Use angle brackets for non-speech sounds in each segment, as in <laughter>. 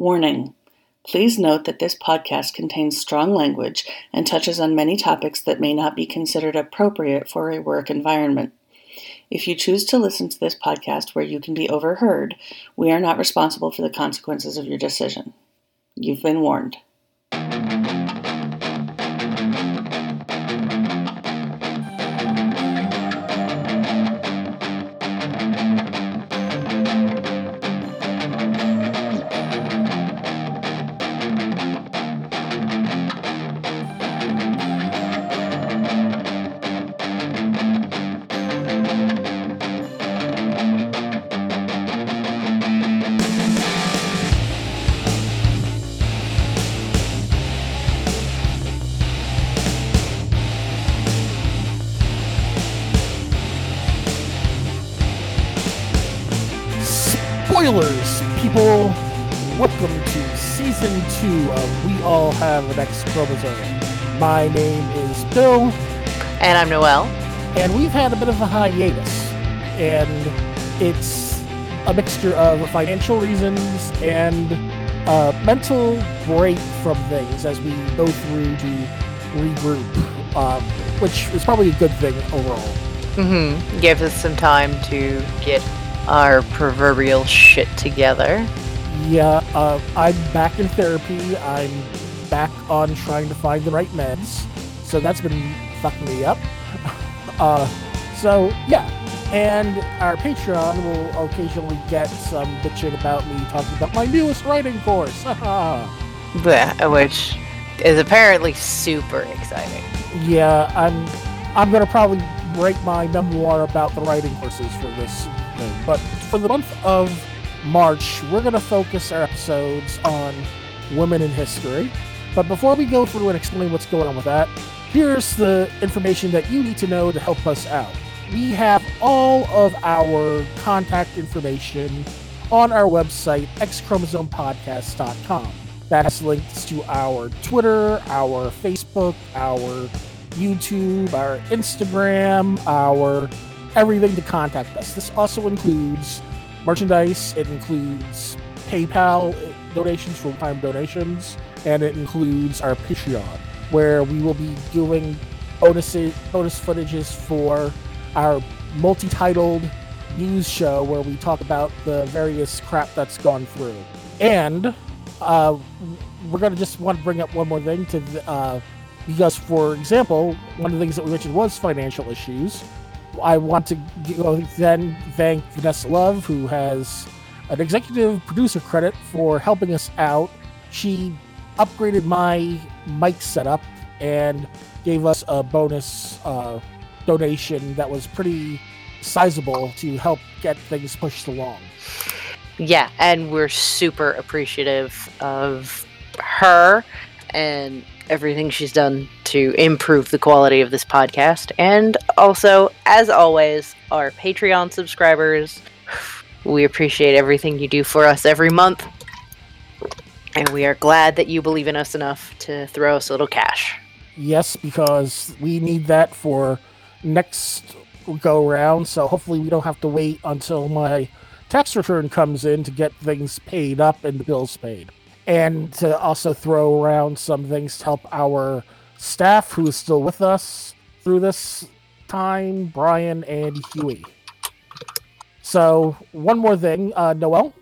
Warning Please note that this podcast contains strong language and touches on many topics that may not be considered appropriate for a work environment. If you choose to listen to this podcast where you can be overheard, we are not responsible for the consequences of your decision. You've been warned. My name is Bill, And I'm Noel. and we've had a bit of a hiatus. And it's a mixture of financial reasons and a mental break from things as we go through to regroup, um, which is probably a good thing overall. Mm-hmm. Gives us some time to get our proverbial shit together. Yeah, uh, I'm back in therapy. I'm back on trying to find the right meds. So that's been fucking me up. <laughs> uh, so, yeah. And our Patreon will occasionally get some bitching about me talking about my newest writing course. <laughs> Bleh, Which is apparently super exciting. yeah, I'm I'm gonna probably break my memoir about the writing courses for this thing. But for the month of March, we're gonna focus our episodes on women in history. But before we go through and explain what's going on with that, here's the information that you need to know to help us out. We have all of our contact information on our website, xchromosomepodcast.com. That has links to our Twitter, our Facebook, our YouTube, our Instagram, our everything to contact us. This also includes merchandise, it includes PayPal donations, full time donations, and it includes our Patreon, where we will be doing bonuses, bonus footages for our multi titled news show where we talk about the various crap that's gone through. And uh, we're going to just want to bring up one more thing to the, uh, because, for example, one of the things that we mentioned was financial issues. I want to then thank Vanessa Love, who has an executive producer credit for helping us out. She upgraded my mic setup and gave us a bonus uh, donation that was pretty sizable to help get things pushed along. Yeah, and we're super appreciative of her and everything she's done to improve the quality of this podcast. And also, as always, our Patreon subscribers. <sighs> We appreciate everything you do for us every month. And we are glad that you believe in us enough to throw us a little cash. Yes, because we need that for next go round. So hopefully we don't have to wait until my tax return comes in to get things paid up and the bills paid. And to also throw around some things to help our staff who is still with us through this time, Brian and Huey. So one more thing, uh, Noel.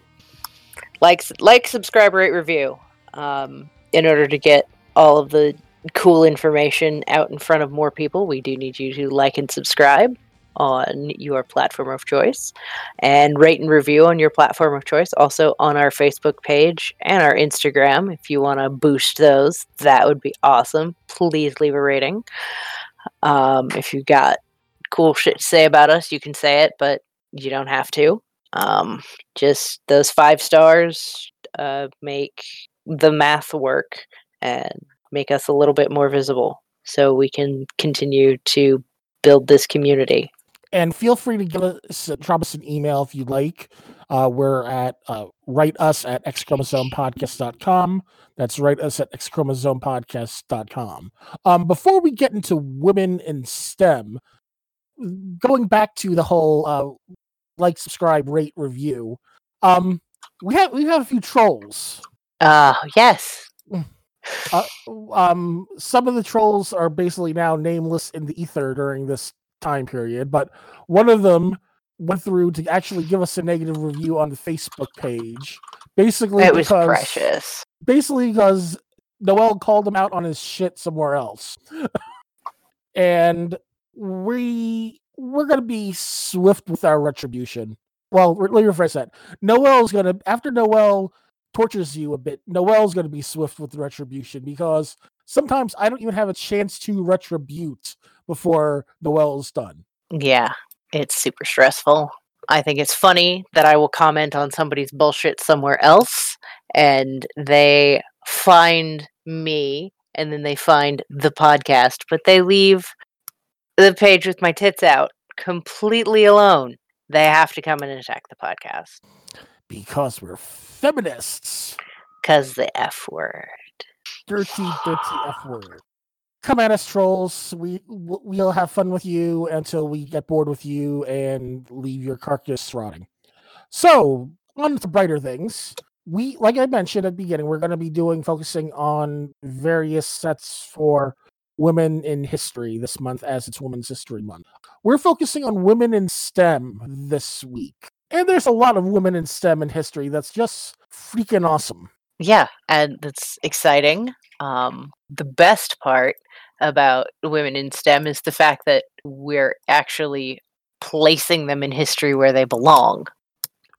Like like subscribe rate review um, in order to get all of the cool information out in front of more people. We do need you to like and subscribe on your platform of choice and rate and review on your platform of choice. Also on our facebook page and our instagram if you want to boost those that would be awesome. Please leave a rating. Um, if you got cool shit to say about us you can say it but you don't have to um, just those five stars uh, make the math work and make us a little bit more visible so we can continue to build this community. And feel free to give us drop us an email if you like. Uh, we're at uh, write us at xchromosomepodcast.com that's write us at xchromosomepodcast.com um, before we get into women in stem going back to the whole uh, like subscribe rate review um, we have we have a few trolls Uh, yes. Uh, um, some of the trolls are basically now nameless in the ether during this time period, but one of them went through to actually give us a negative review on the Facebook page. Basically, It was because, precious. Basically, because Noel called him out on his shit somewhere else, <laughs> and we we're gonna be swift with our retribution. Well, let me rephrase that. Noel's gonna after Noel tortures you a bit. Noel's gonna be swift with retribution because sometimes I don't even have a chance to retribute before Noel's done. Yeah, it's super stressful. I think it's funny that I will comment on somebody's bullshit somewhere else and they find me and then they find the podcast, but they leave the page with my tits out completely alone. They have to come in and attack the podcast Because we're feminists. because the F word. dirty, dirty F word. Come at us, trolls. We we'll have fun with you until we get bored with you and leave your carcass rotting. So on to brighter things. We, like I mentioned at the beginning, we're going to be doing focusing on various sets for women in history this month, as it's Women's History Month. We're focusing on women in STEM this week, and there's a lot of women in STEM in history that's just freaking awesome. Yeah, and that's exciting. Um, the best part about women in STEM is the fact that we're actually placing them in history where they belong.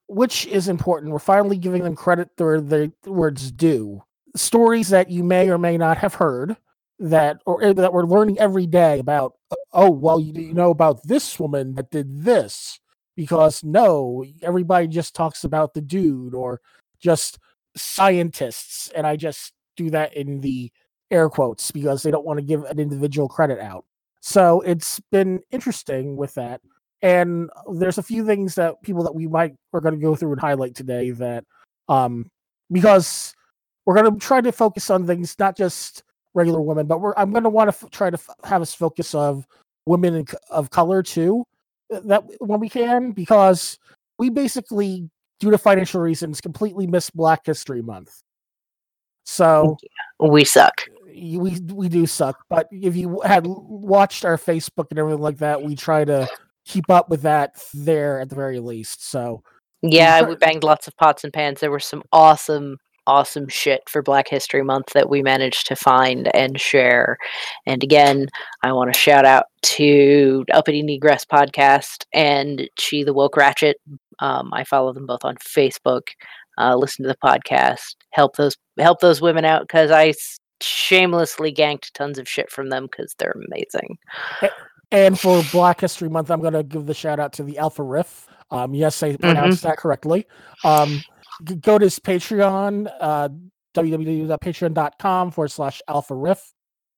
which is important. We're finally giving them credit where their words due. Stories that you may or may not have heard that or eh, that we're learning every day about. Oh, well, you, you know about this woman that did this because no, everybody just talks about the dude or just scientists, and I just do that in the air quotes because they don't want to give an individual credit out. So it's been interesting with that and there's a few things that people that we might are going to go through and highlight today that um because we're going to try to focus on things not just regular women but we're i'm going to want to f- try to f- have us focus of women in, c- of color too uh, that when we can because we basically due to financial reasons completely missed black history month so We suck. we we do suck but if you had watched our facebook and everything like that we try to keep up with that there at the very least so Yeah, we banged lots of pots and pans. There were some awesome, awesome shit for Black History Month that we managed to find and share. And again, I want to shout out to Uppity Negress podcast and She the Woke Ratchet. Um, I follow them both on Facebook. Uh, listen to the podcast. Help those help those women out because I shamelessly ganked tons of shit from them because they're amazing. and for black history month i'm going to give the shout out to the alpha riff um yes i pronounced that correctly um go to his patreon uh www.patreon.com forward slash alpha riff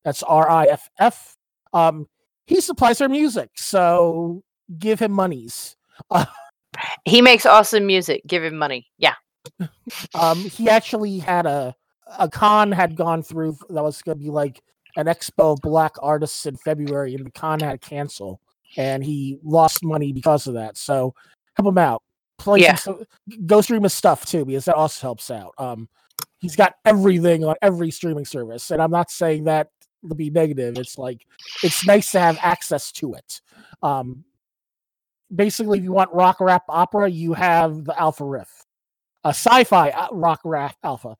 that's r-i-f-f um he supplies our music so give him monies <laughs> He makes awesome music. Give him money. Yeah. <laughs> um he actually had a a con had gone through that was going to be like an expo of black artists in february and the con had to cancel and he lost money because of that so help him out play Yeah. some, go stream his stuff too because that also helps out um he's got everything on every streaming service and i'm not saying that to be negative it's like it's nice to have access to it um basically if you want rock rap opera you have the alpha riff a sci-fi uh, rock rap alpha.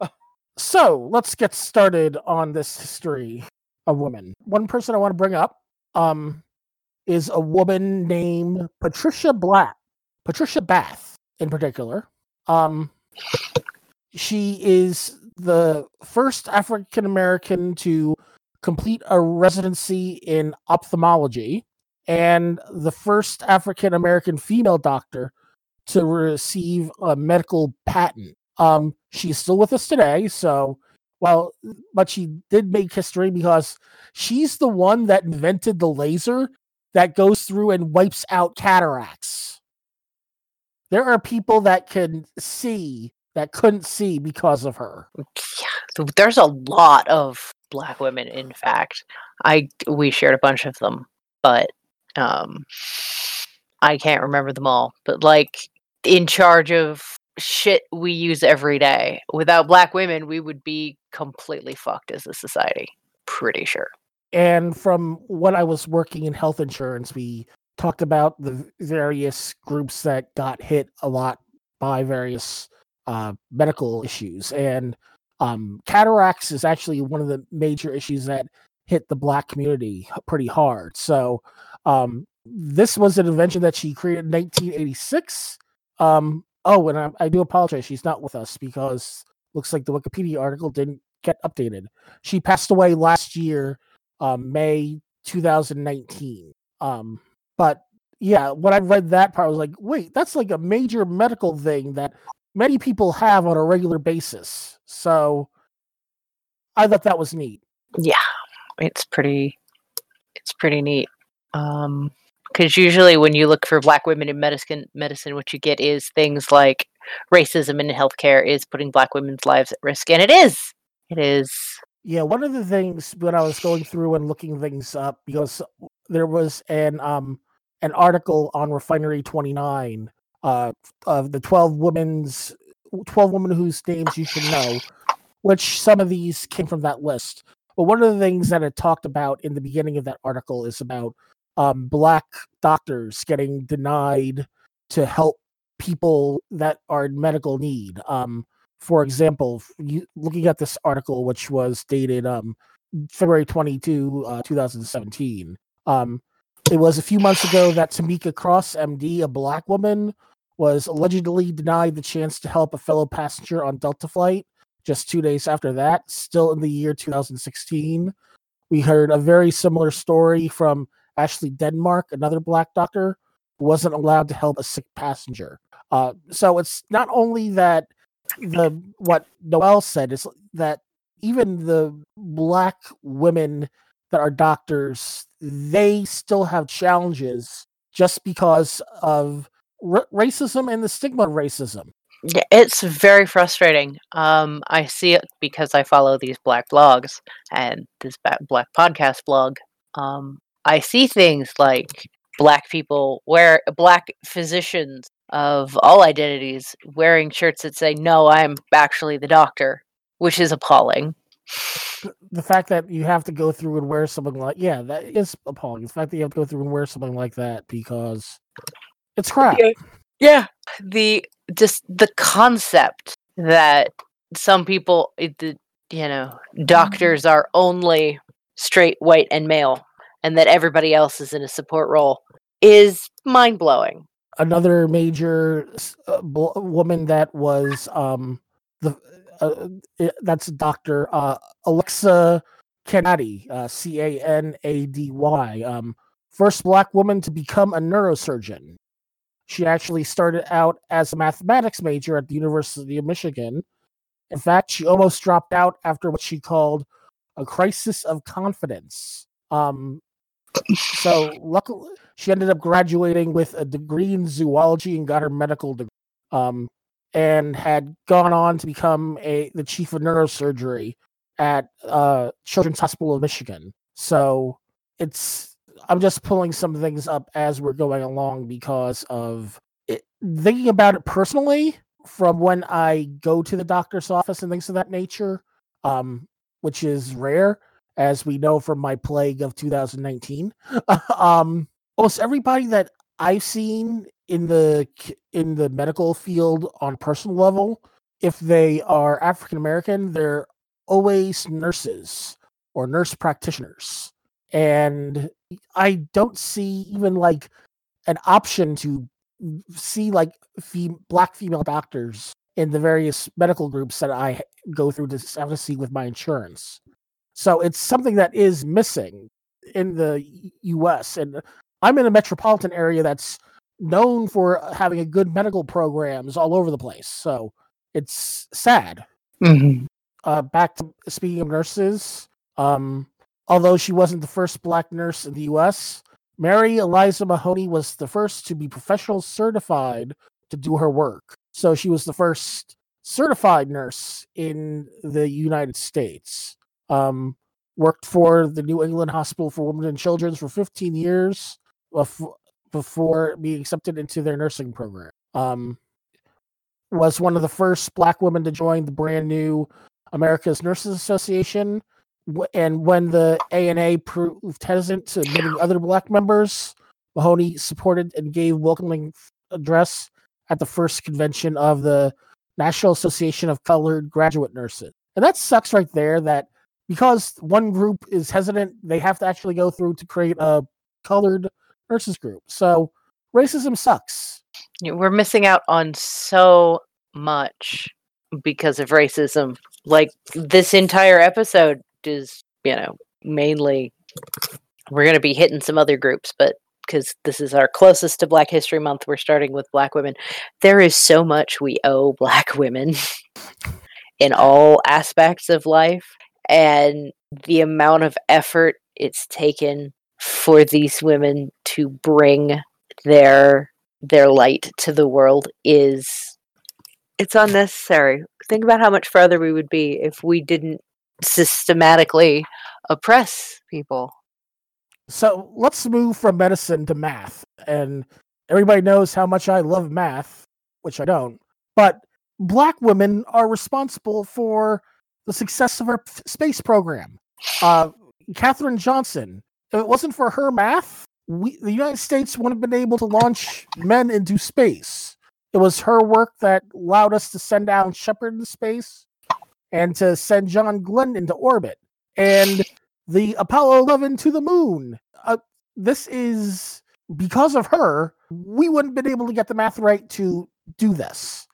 <laughs> So let's get started on this history of women. One person I want to bring up um, is a woman named Patricia Black, Patricia Bath in particular. Um, she is the first African American to complete a residency in ophthalmology and the first African American female doctor to receive a medical patent. Um, she's still with us today, so well, but she did make history because she's the one that invented the laser that goes through and wipes out cataracts. There are people that can see that couldn't see because of her. Yeah, there's a lot of black women. In fact, I we shared a bunch of them, but um, I can't remember them all. But like in charge of shit we use every day. Without black women, we would be completely fucked as a society. Pretty sure. And from what I was working in health insurance, we talked about the various groups that got hit a lot by various uh, medical issues. And um, cataracts is actually one of the major issues that hit the black community pretty hard. So um, this was an invention that she created in 1986. Um, oh, and I, I, do apologize. She's not with us because looks like the Wikipedia article didn't get updated. She passed away last year, um, May 2019. But yeah, when I read that part, I was like, wait, that's like a major medical thing that many people have on a regular basis. So I thought that was neat. Yeah, it's pretty, it's pretty neat. Um, because usually when you look for black women in medicine medicine what you get is things like racism in healthcare is putting black women's lives at risk and it is it is yeah one of the things when i was going through and looking things up because there was an um an article on refinery 29 uh of the 12 women's 12 women whose names you should know which some of these came from that list but one of the things that it talked about in the beginning of that article is about um, black doctors getting denied to help people that are in medical need. Um, for example, you, looking at this article, which was dated um, February 22, uh, 2017, um, it was a few months ago that Tamika Cross, MD, a black woman, was allegedly denied the chance to help a fellow passenger on Delta flight. Just two days after that, still in the year 2016, we heard a very similar story from Ashley Denmark, another black doctor, who wasn't allowed to help a sick passenger. Uh, so it's not only that the what Noel said is that even the black women that are doctors, they still have challenges just because of r- racism and the stigma of racism. It's very frustrating. Um, I see it because I follow these black blogs and this black podcast blog. Um, I see things like black people wear black physicians of all identities wearing shirts that say no i'm actually the doctor which is appalling the fact that you have to go through and wear something like yeah that is appalling the fact that you have to go through and wear something like that because it's crap yeah, yeah. the just the concept that some people the you know doctors are only straight white and male and that everybody else is in a support role is mind blowing. Another major uh, bl- woman that was um, the uh, that's Doctor uh, Alexa Canady, uh, C A N A D Y, um, first black woman to become a neurosurgeon. She actually started out as a mathematics major at the University of Michigan. In fact, she almost dropped out after what she called a crisis of confidence. Um, so luckily she ended up graduating with a degree in zoology and got her medical degree um, and had gone on to become a the chief of neurosurgery at uh, children's hospital of michigan so it's i'm just pulling some things up as we're going along because of it, thinking about it personally from when i go to the doctor's office and things of that nature um, which is rare as we know from my plague of 2019. <laughs> um, almost everybody that I've seen in the in the medical field on personal level, if they are African American, they're always nurses or nurse practitioners. And I don't see even like an option to see like fem- black female doctors in the various medical groups that I go through to have to see with my insurance. So it's something that is missing in the US. And I'm in a metropolitan area that's known for having a good medical programs all over the place. So it's sad. Mm-hmm. Uh, back to speaking of nurses, um, although she wasn't the first black nurse in the US, Mary Eliza Mahoney was the first to be professional certified to do her work. So she was the first certified nurse in the United States. Um, worked for the New England Hospital for Women and Children for 15 years before being accepted into their nursing program. Um, was one of the first black women to join the brand new America's Nurses Association. And when the ANA proved hesitant to admitting other black members, Mahoney supported and gave welcoming address at the first convention of the National Association of Colored Graduate Nurses. And that sucks right there that because one group is hesitant, they have to actually go through to create a colored nurses group. So racism sucks. We're missing out on so much because of racism. Like this entire episode is, you know, mainly we're going to be hitting some other groups, but because this is our closest to Black History Month, we're starting with Black women. There is so much we owe <laughs> Black women in all aspects of life, and the amount of effort it's taken for these women to bring their their light to the world is it's unnecessary. Think about how much further we would be if we didn't systematically oppress people. So let's move from medicine to math. And everybody knows how much I love math, which I don't. But black women are responsible for the success of our space program. Uh, Katherine Johnson, if it wasn't for her math, we, the United States wouldn't have been able to launch men into space. It was her work that allowed us to send down Shepard into space and to send John Glenn into orbit. And the Apollo 11 to the moon. Uh, this is because of her, we wouldn't have been able to get the math right to do this.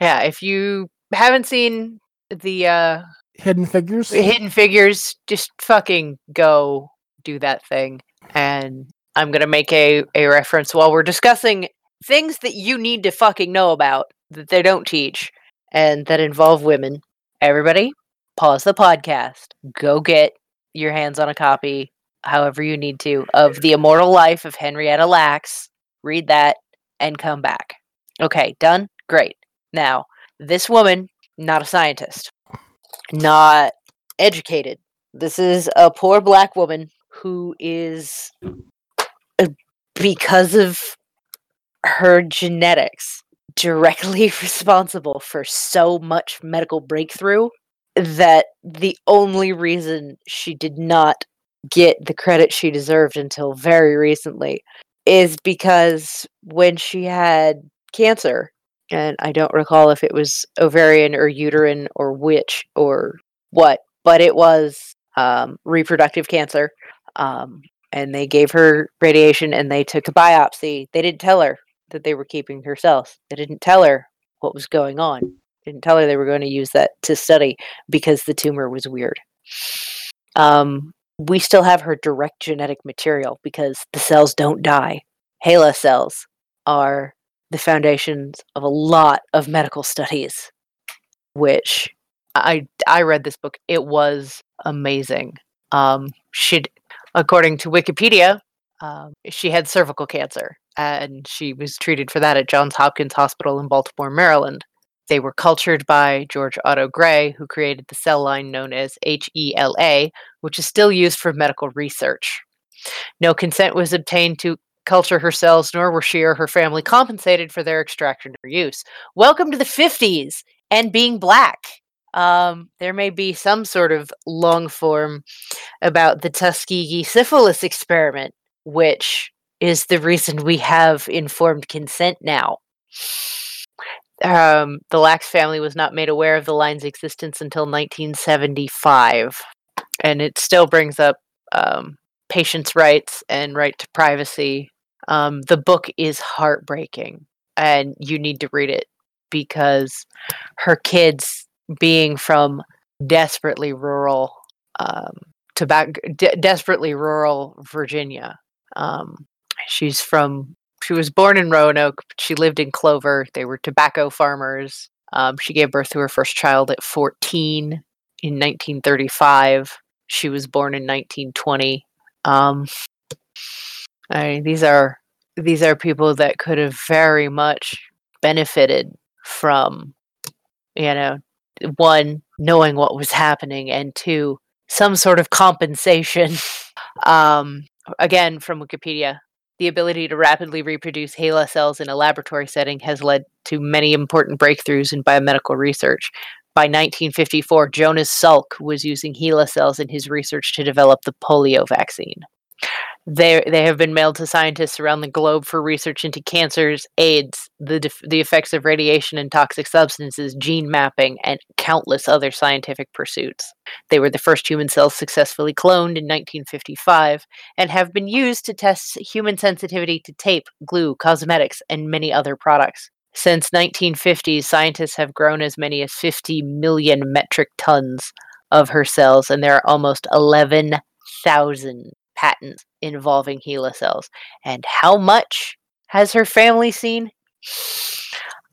Yeah, if you haven't seen the uh Hidden Figures, Hidden Figures, just fucking go do that thing. And I'm gonna make a, a reference while we're discussing things that you need to fucking know about that they don't teach and that involve women. Everybody, pause the podcast. Go get your hands on a copy, however you need to, of The Immortal Life of Henrietta Lacks. Read that and come back. Okay, done? Great. Now, this woman, not a scientist, not educated. This is a poor black woman who is, uh, because of her genetics, directly <laughs> responsible for so much medical breakthrough that the only reason she did not get the credit she deserved until very recently is because when she had cancer, and I don't recall if it was ovarian or uterine or which or what, but it was um, reproductive cancer. Um, and they gave her radiation and they took a biopsy. They didn't tell her that they were keeping her cells. They didn't tell her what was going on They didn't tell her they were going to use that to study because the tumor was weird. Um, we still have her direct genetic material because the cells don't die. HeLa cells are the foundations of a lot of medical studies, which I I read this book. It was amazing. Um, she, according to Wikipedia, um, she had cervical cancer and she was treated for that at Johns Hopkins Hospital in Baltimore, Maryland. They were cultured by George Otto Gey, who created the cell line known as HeLa, which is still used for medical research. No consent was obtained to culture her cells, nor were she or her family compensated for their extraction or use. Welcome to the 50s and being black. Um, there may be some sort of long form about the Tuskegee syphilis experiment, which is the reason we have informed consent now um, the Lacks family was not made aware of the line's existence until 1975, and it still brings up um, patients' rights and right to privacy. Um, the book is heartbreaking, and you need to read it because her kids, being from desperately rural, um, tobacco, de- desperately rural Virginia, um, she's from she was born in Roanoke. She lived in Clover. They were tobacco farmers. Um, she gave birth to her first child at 14 in 1935. She was born in 1920. Um, I, these are these are people that could have very much benefited from, you know, one knowing what was happening, and two some sort of compensation. <laughs> um, again, from Wikipedia, the ability to rapidly reproduce HeLa cells in a laboratory setting has led to many important breakthroughs in biomedical research. By 1954, Jonas Salk was using HeLa cells in his research to develop the polio vaccine. They, they have been mailed to scientists around the globe for research into cancers, AIDS, the, def- the effects of radiation and toxic substances, gene mapping, and countless other scientific pursuits. They were the first human cells successfully cloned in 1955 and have been used to test human sensitivity to tape, glue, cosmetics, and many other products. Since 1950, scientists have grown as many as 50 million metric tons of her cells, and there are almost 11,000 patents involving HeLa cells. And how much has her family seen?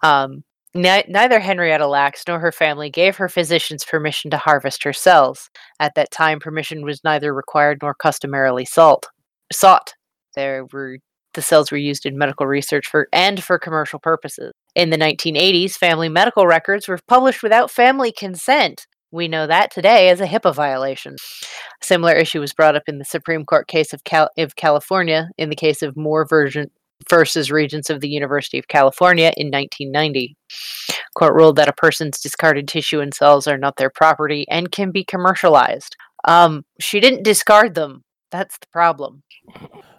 Um, ni- neither Henrietta Lacks nor her family gave her physicians permission to harvest her cells. At that time, permission was neither required nor customarily sought. sought. There were the cells were used in medical research for and for commercial purposes. In the 1980s, family medical records were published without family consent. We know that today as a HIPAA violation. A similar issue was brought up in the Supreme Court case of, Cal- of California in the case of Moore version versus Regents of the University of California in 1990. Court ruled that a person's discarded tissue and cells are not their property and can be commercialized. Um, she didn't discard them. That's the problem.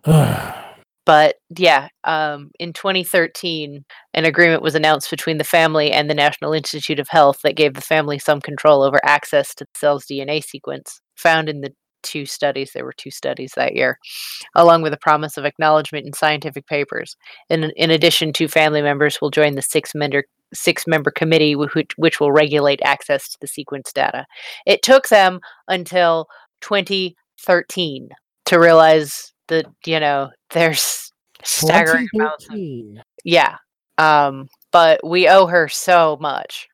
<sighs> But yeah, um, in 2013, an agreement was announced between the family and the National Institute of Health that gave the family some control over access to the cell's DNA sequence found in the two studies. There were two studies that year, along with a promise of acknowledgement in scientific papers. In, in addition, two family members will join the six member six member committee which, which will regulate access to the sequence data. It took them until 2013 to realize that you know there's staggering amounts of yeah um but we owe her so much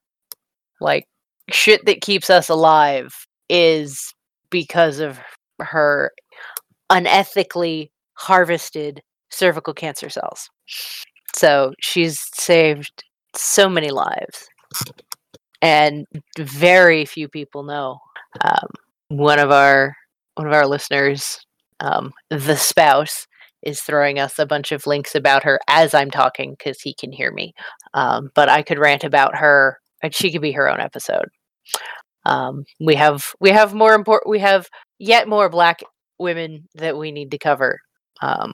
like shit that keeps us alive is because of her unethically harvested cervical cancer cells so she's saved so many lives and very few people know um, one of our one of our listeners um, the spouse is throwing us a bunch of links about her as I'm talking because he can hear me. Um, but I could rant about her, and she could be her own episode. Um, we have we have more important we have yet more black women that we need to cover. Um,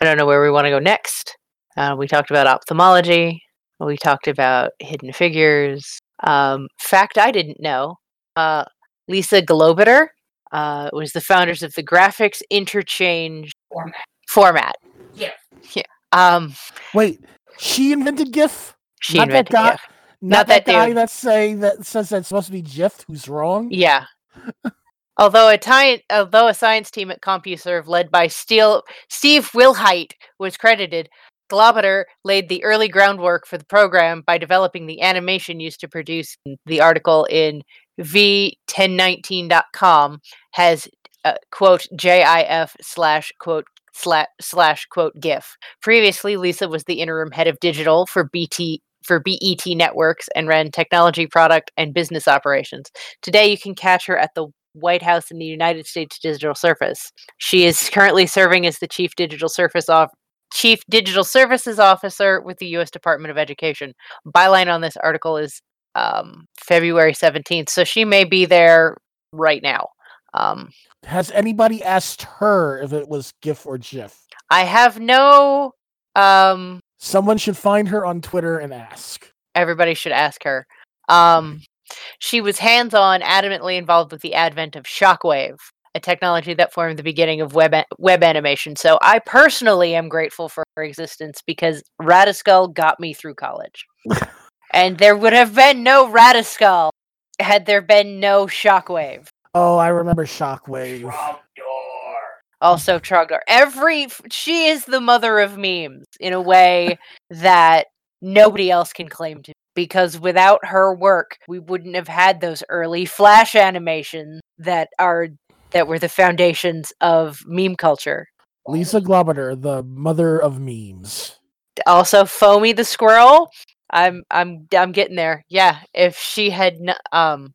I don't know where we want to go next. Uh, we talked about ophthalmology. We talked about hidden figures. Um, fact I didn't know: uh, Lisa Gelobter uh, was the founders of the graphics interchange Format. format. Yeah. Yeah. Um, Wait, she invented GIF? she Not that invented guy- GIF. Not, Not that, that guy dude. that say that says that's supposed to be GIF who's wrong? Yeah. <laughs> although a ti- although a science team at CompuServe led by Steel- Steve Wilhite was credited, Gelobter laid the early groundwork for the program by developing the animation used to produce the article in v1019.com has uh, quote JIF slash quote slash slash quote GIF. Previously, Lisa was the interim head of digital for BT for BET Networks and ran technology product and business operations. Today, you can catch her at the White House in the United States Digital Service. She is currently serving as the Chief Digital Service Chief Digital Services Officer with the U.S. Department of Education. Byline on this article is um, February 17th, so she may be there right now. Um, Has anybody asked her if it was GIF or GIF? I have no. Um, Someone should find her on Twitter and ask. everybody should ask her. Um, she was hands on, adamantly involved with the advent of Shockwave, a technology that formed the beginning of web, a- web animation. So I personally am grateful for her existence because Radiskull got me through college. <laughs> and there would have been no Radiskull had there been no Shockwave. Oh, I remember Shockwave. Also, Trogdor. Every she is the mother of memes in a way that nobody else can claim to. Because without her work, we wouldn't have had those early flash animations that are that were the foundations of meme culture. Lisa Gelobter, the mother of memes. Also, Foamy the squirrel. I'm I'm I'm getting there. Yeah, if she had n- um,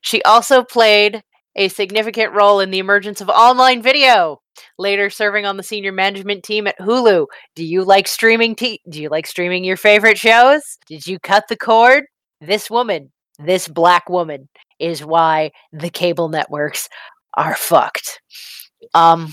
she also played a significant role in the emergence of online video. later serving on the senior management team at Hulu. Do you like streaming? T- do you like streaming your favorite shows? Did you cut the cord? This woman, this black woman, is why the cable networks are fucked. Um,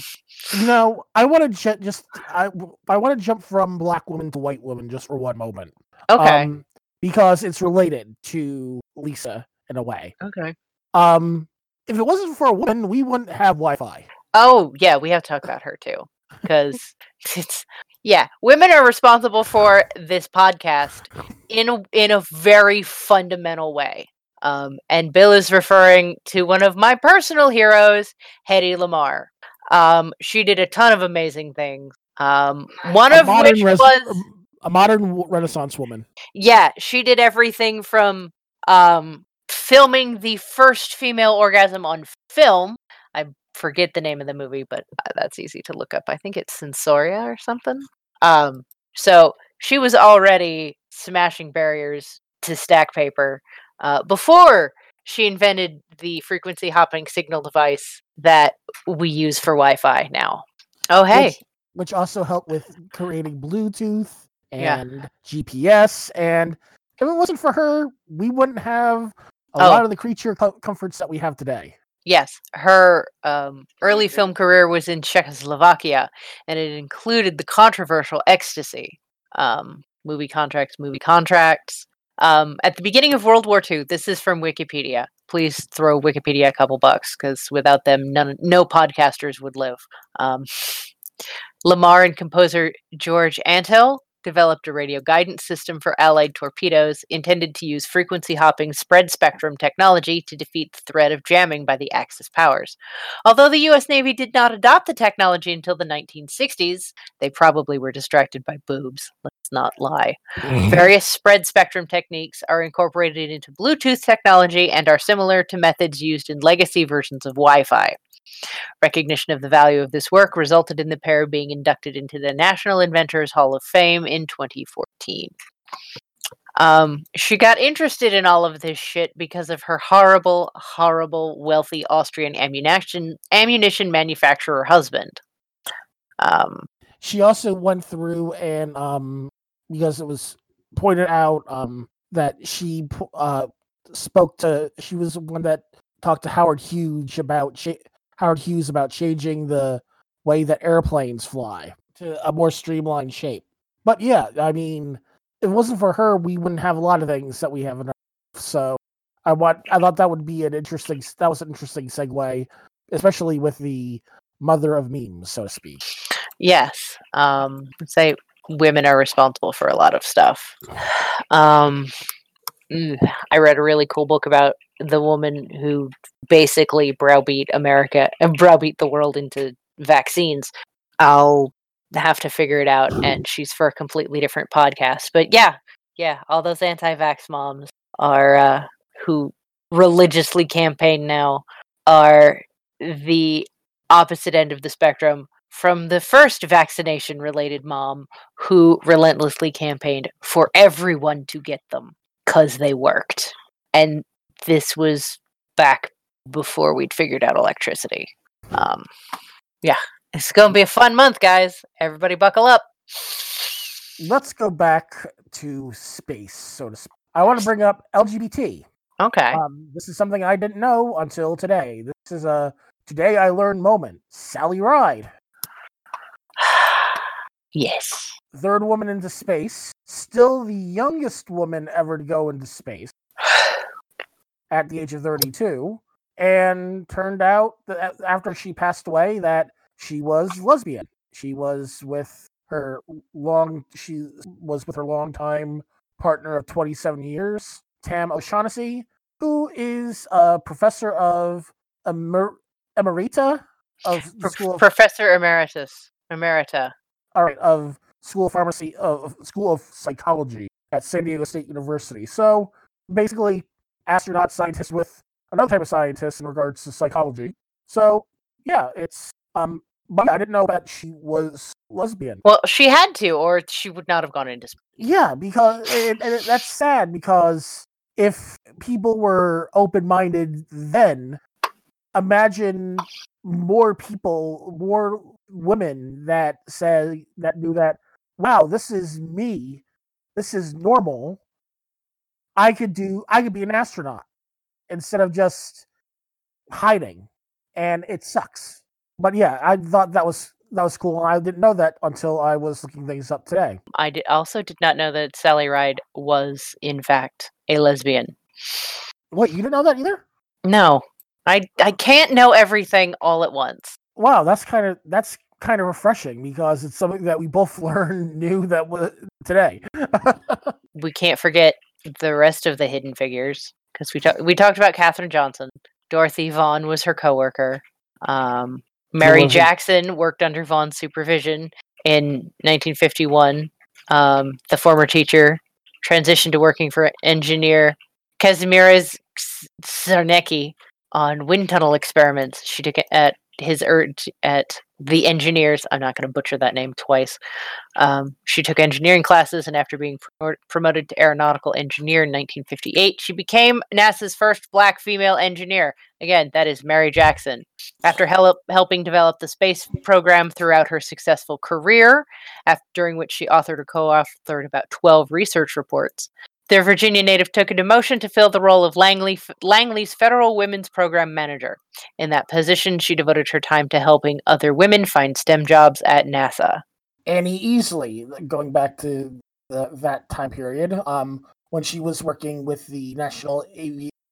You know, I want to ju- just I I want to jump from black woman to white woman just for one moment. okay, Um, because it's related to Lisa in a way. okay. Um, if it wasn't for a woman, we wouldn't have Wi-Fi. Oh yeah, we have to talk about her too, because <laughs> it's yeah, women are responsible for this podcast in a in a very fundamental way. Um, and Bill is referring to one of my personal heroes, Hedy Lamarr. Um, she did a ton of amazing things. Um, one A of which res- was a modern Renaissance woman. yeah, she did everything from um filming the first female orgasm on film. I forget the name of the movie, but uh, that's easy to look up. I think it's Sensoria or something. Um so she was already smashing barriers to stack paper uh, before she invented the frequency hopping signal device that we use for Wi-Fi now. Oh hey, Which, which also helped with creating Bluetooth Yeah. and GPS. And if it wasn't for her, we wouldn't have a Oh. lot of the creature co- comforts that we have today. Yes, her um, early film career was in Czechoslovakia, and it included the controversial Ecstasy um, movie contracts, movie contracts. Um, at the beginning of World War II, this is from Wikipedia. Please throw Wikipedia a couple bucks because without them, none, no podcasters would live. Um, <laughs> Lamarr and composer George Antheil developed a radio guidance system for Allied torpedoes intended to use frequency hopping spread spectrum technology to defeat the threat of jamming by the Axis powers. Although the US Navy did not adopt the technology until the 1960s, they probably were distracted by boobs. Let's not lie. Mm-hmm. Various spread spectrum techniques are incorporated into Bluetooth technology and are similar to methods used in legacy versions of Wi Fi. Recognition of the value of this work resulted in the pair being inducted into the National Inventors Hall of Fame in 2014. Um, she got interested in all of this shit because of her horrible, horrible, wealthy Austrian ammunition ammunition manufacturer husband. Um, she also went through and um because it was pointed out um that she uh spoke to she was one that talked to Howard Hughes about Howard Hughes about changing the way that airplanes fly to a more streamlined shape. But yeah, I mean, if it wasn't for her, we wouldn't have a lot of things that we have in our life. so I want I thought that would be an interesting that was an interesting segue, especially with the mother of memes, so to speak. Yes. Um, say women are responsible for a lot of stuff. Um, I read a really cool book about the woman who basically browbeat America and browbeat the world into vaccines. I'll have to figure it out, and <laughs> she's for a completely different podcast. But yeah, yeah, all those anti-vax moms are uh, who religiously campaign now are the opposite end of the spectrum from the first vaccination related mom who relentlessly campaigned for everyone to get them because they worked. And this was back before we'd figured out electricity. Um, yeah, it's going to be a fun month, guys. Everybody buckle up. let's go back to space, so to speak. I want to bring up LGBT. Okay. Um, this is something I didn't know until today. This is a today I learned moment. Sally Ride, yes. third woman into space, still the youngest woman ever to go into space <sighs> at the age of 32, and turned out that after she passed away that she was lesbian. She was with her long she was with her longtime partner of 27 years, Tam O'Shaughnessy, who is a professor of emer- emerita of Pro- Professor Emeritus. Emerita. All right of school of pharmacy of school of psychology at San Diego State University. So basically, astronaut scientist with another type of scientist in regards to psychology. So yeah, it's um. But I didn't know that she was lesbian. Well, she had to, or she would not have gone into. Yeah, because and, and it- that's sad because if people were open minded then, imagine more people, more women that say that knew that wow, this is me. This is normal. I could do I could be an astronaut instead of just hiding. And it sucks. But yeah, I thought that was that was cool. And I didn't know that until I was looking things up today. I did, also did not know that Sally Ride was, in fact, a lesbian. Wait, you didn't know that either? No, I I can't know everything all at once. Wow, that's kind of that's kind of refreshing because it's something that we both <laughs> learned knew that was today. <laughs> we can't forget the rest of the hidden figures because we talked we talked about Katherine Johnson. Dorothy Vaughan was her coworker. Um, Mary? Jackson worked under Vaughan's supervision in 1951. Um, the former teacher transitioned to working for engineer Kazimierz Czarnecki on wind tunnel experiments. She took it at his urge at the engineers. I'm not going to butcher that name twice. Um, she took engineering classes, and after being pro- promoted to aeronautical engineer in 1958, she became NASA's first black female engineer. Again, that is Mary Jackson. After help, helping develop the space program throughout her successful career, after, during which she authored or co-authored about 12 research reports. Their Virginia native took a demotion to fill the role of Langley, Langley's Federal Women's Program Manager. In that position, she devoted her time to helping other women find STEM jobs at NASA. Annie Easley, going back to the, that time period, um, when she was working with the National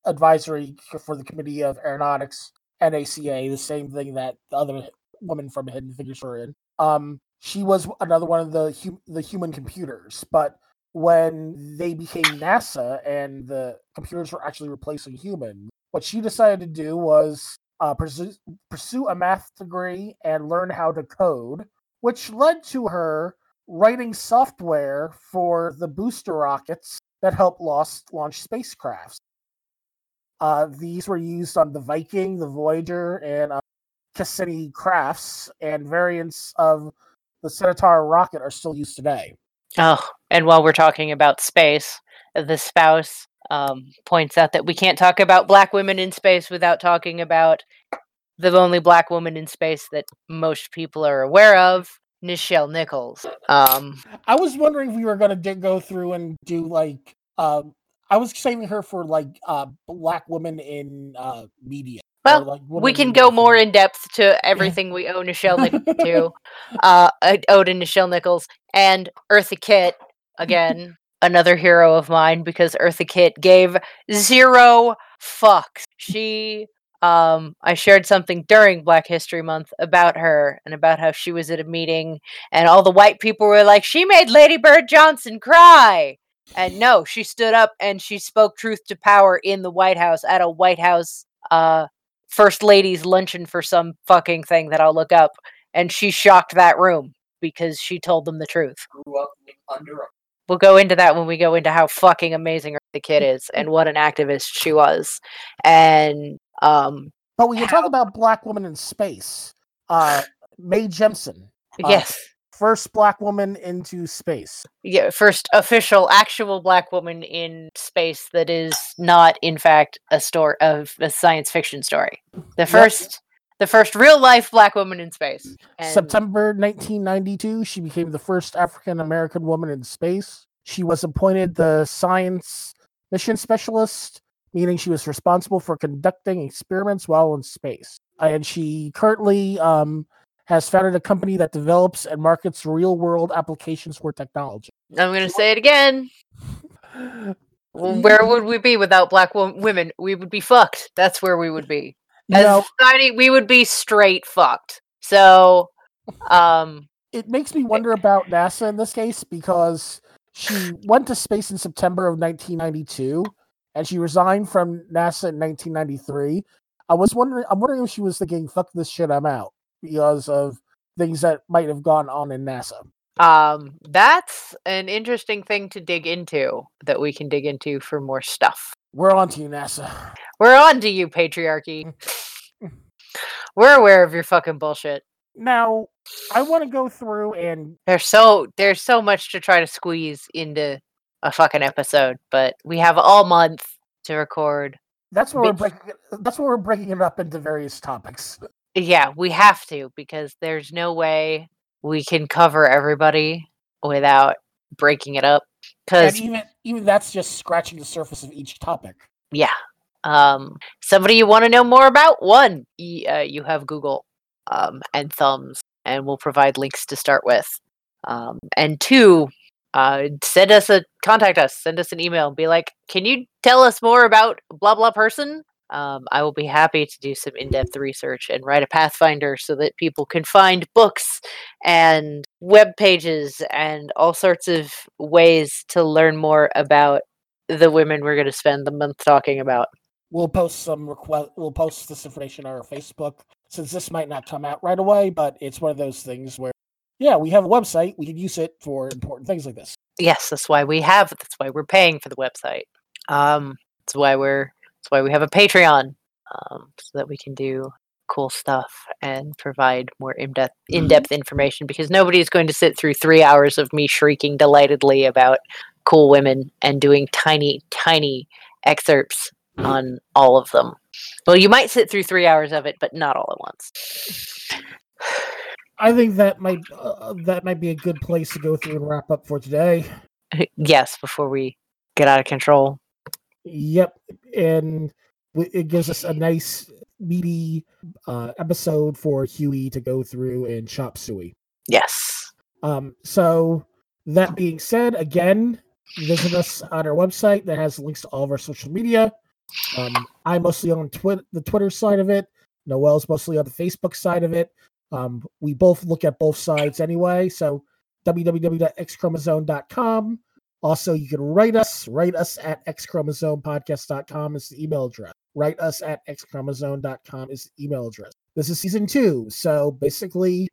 Advisory for the Committee of Aeronautics, NACA, the same thing that the other woman from Hidden Figures were in. Um, she was another one of the hu- the human computers, but when they became NASA and the computers were actually replacing humans, what she decided to do was uh, pursue, pursue a math degree and learn how to code, which led to her writing software for the booster rockets that help lost launch spacecrafts. Uh, these were used on the Viking, the Voyager, and uh, Cassini crafts, and variants of the Centaur rocket are still used today. Oh, and while we're talking about space, the spouse um, points out that we can't talk about black women in space without talking about the only black woman in space that most people are aware of, Nichelle Nichols. Um, I was wondering if we were going to go through and do like, uh, I was saving her for like uh, black women in uh, media. Well, like, we can go more in depth to everything we owe Nichelle Nichols to. <laughs> Uh, I owed Nichelle Nichols and Eartha Kitt again. Another hero of mine because Eartha Kitt gave zero fucks. She, um, I shared something during Black History Month about her and about how she was at a meeting and all the white people were like, she made Lady Bird Johnson cry. And no, she stood up and she spoke truth to power in the White House at a White House uh, First Lady's luncheon for some fucking thing that I'll look up. And she shocked that room because she told them the truth. grew up under a We'll go into that when we go into how fucking amazing the kid <laughs> is and what an activist she was. And um But we can talk about black women in space. Uh, Mae Jemison, Uh, yes. First black woman into space. Yeah, first official actual black woman in space that is not in fact a story of a science fiction story. The first the first real life black woman in space. And September 1992, she became the first African American woman in space. She was appointed the science mission specialist, meaning she was responsible for conducting experiments while in space. And she currently um, has founded a company that develops and markets real world applications for technology. I'm going to say it again. Where would we be without black wo- women? We would be fucked. That's where we would be. You know, society, we would be straight fucked. So, um, it makes me wonder about NASA in this case because she went to space in September of 1992 and she resigned from NASA in 1993. I was wondering, I'm wondering if she was thinking, fuck this shit, I'm out because of things that might have gone on in NASA. um, that's an interesting thing to dig into that we can dig into for more stuff. We're on to you, NASA. We're on to you, patriarchy. <laughs> We're aware of your fucking bullshit. Now, I want to go through and There's so there's so much to try to squeeze into a fucking episode, but we have all month to record. that's where we're breaking that's where we're breaking it up into various topics. Yeah, we have to because there's no way we can cover everybody without breaking it up. Because even even that's just scratching the surface of each topic. yeah, um, somebody you want to know more about? One, uh, you have Google um, and Thumbs, and we'll provide links to start with. Um, and two, uh, send us a contact us, send us an email, and be like, "Can you tell us more about blah blah person?" Um, I will be happy to do some in-depth research and write a pathfinder so that people can find books and web pages and all sorts of ways to learn more about the women we're going to spend the month talking about. We'll post some request. We'll post this information on our Facebook since this might not come out right away, but it's one of those things where, yeah, we have a website. We can use it for important things like this. Yes, that's why we have. That's why we're paying for the website. Um, that's why we're. That's why we have a Patreon, um, so that we can do cool stuff and provide more in-depth in-depth information. Because nobody is going to sit through three hours of me shrieking delightedly about cool women and doing tiny, tiny excerpts on all of them. Well, you might sit through three hours of it, but not all at once. I think that might uh, that might be a good place to go through and wrap up for today. <laughs> yes, before we get out of control. Yep, and it gives us a nice meaty uh, episode for Huey to go through and chop suey. Yes. Um, so that being said, again, visit us on our website that has links to all of our social media. Um, I'm mostly on Twitter, the Twitter side of it. Noel's mostly on the Facebook side of it. Um, we both look at both sides anyway. So www.xchromosome.com. Also, you can write us. Write us at xchromosomepodcast.com is the email address. Write us at xchromosome.com is the email address. This is season two. So basically,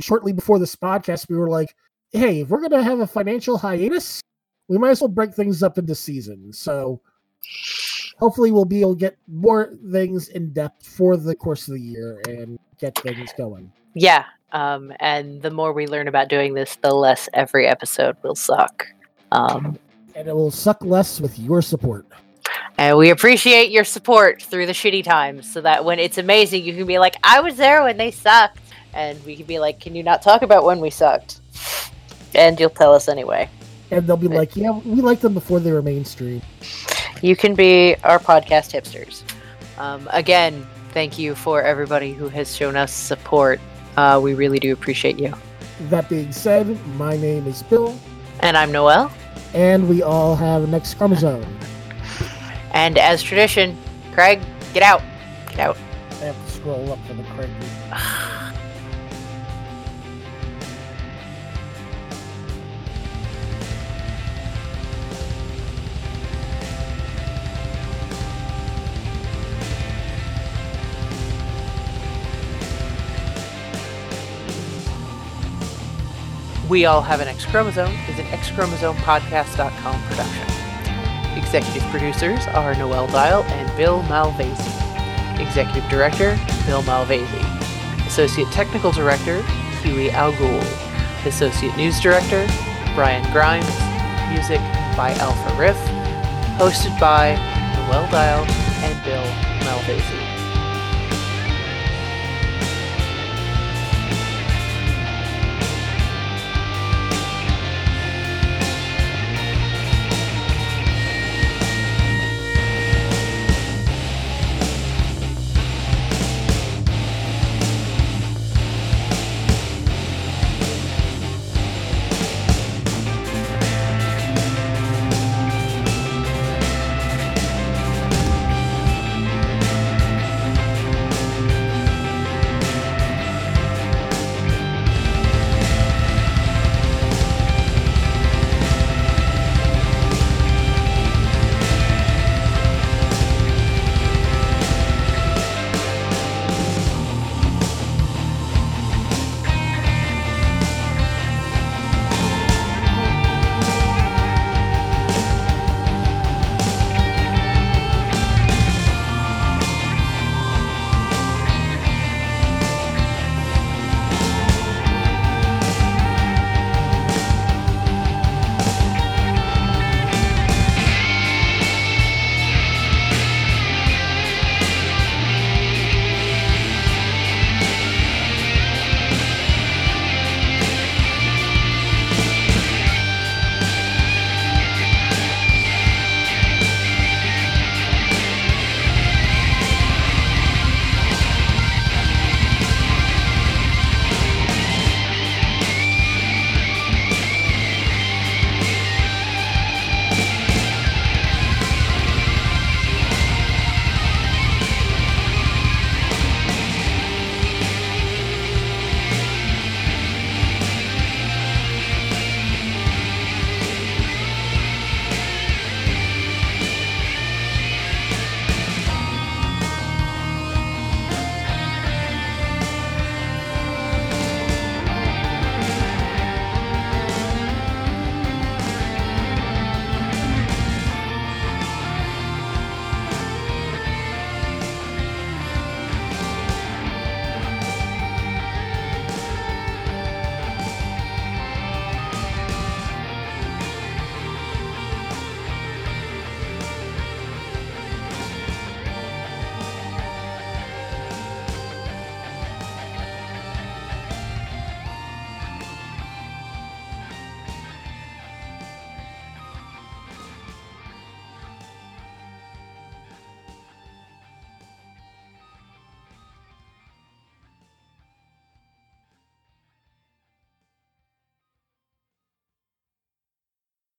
shortly before this podcast, we were like, hey, if we're going to have a financial hiatus, we might as well break things up into seasons. So hopefully, we'll be able to get more things in depth for the course of the year and get things going. Yeah. Um, and the more we learn about doing this, the less every episode will suck. Um, And it will suck less with your support. and we appreciate your support through the shitty times so that when it's amazing, you can be like, I was there when they sucked. And we can be like, Can you not talk about when we sucked? And you'll tell us anyway. And they'll be like, yeah, we liked them before they were mainstream. You can be our podcast hipsters. Um, again, thank you for everybody who has shown us support. Uh, we really do appreciate you. That being said, my name is Bill, And I'm Noel. and we all have an X chromosome. And as tradition, Craig, get out. Get out. I have to scroll up for the Craig. <sighs> <sighs> <sighs> We All Have an X Chromosome is an xchromosomepodcast.com production. Executive producers are Noel Dial and Bill Malvasi. Executive Director, Bill Malvasi. Associate Technical Director, Huey Alghoul. Associate News Director, Brian Grimes. Music by Alpha Riff. Hosted by Noel Dial and Bill Malvasi.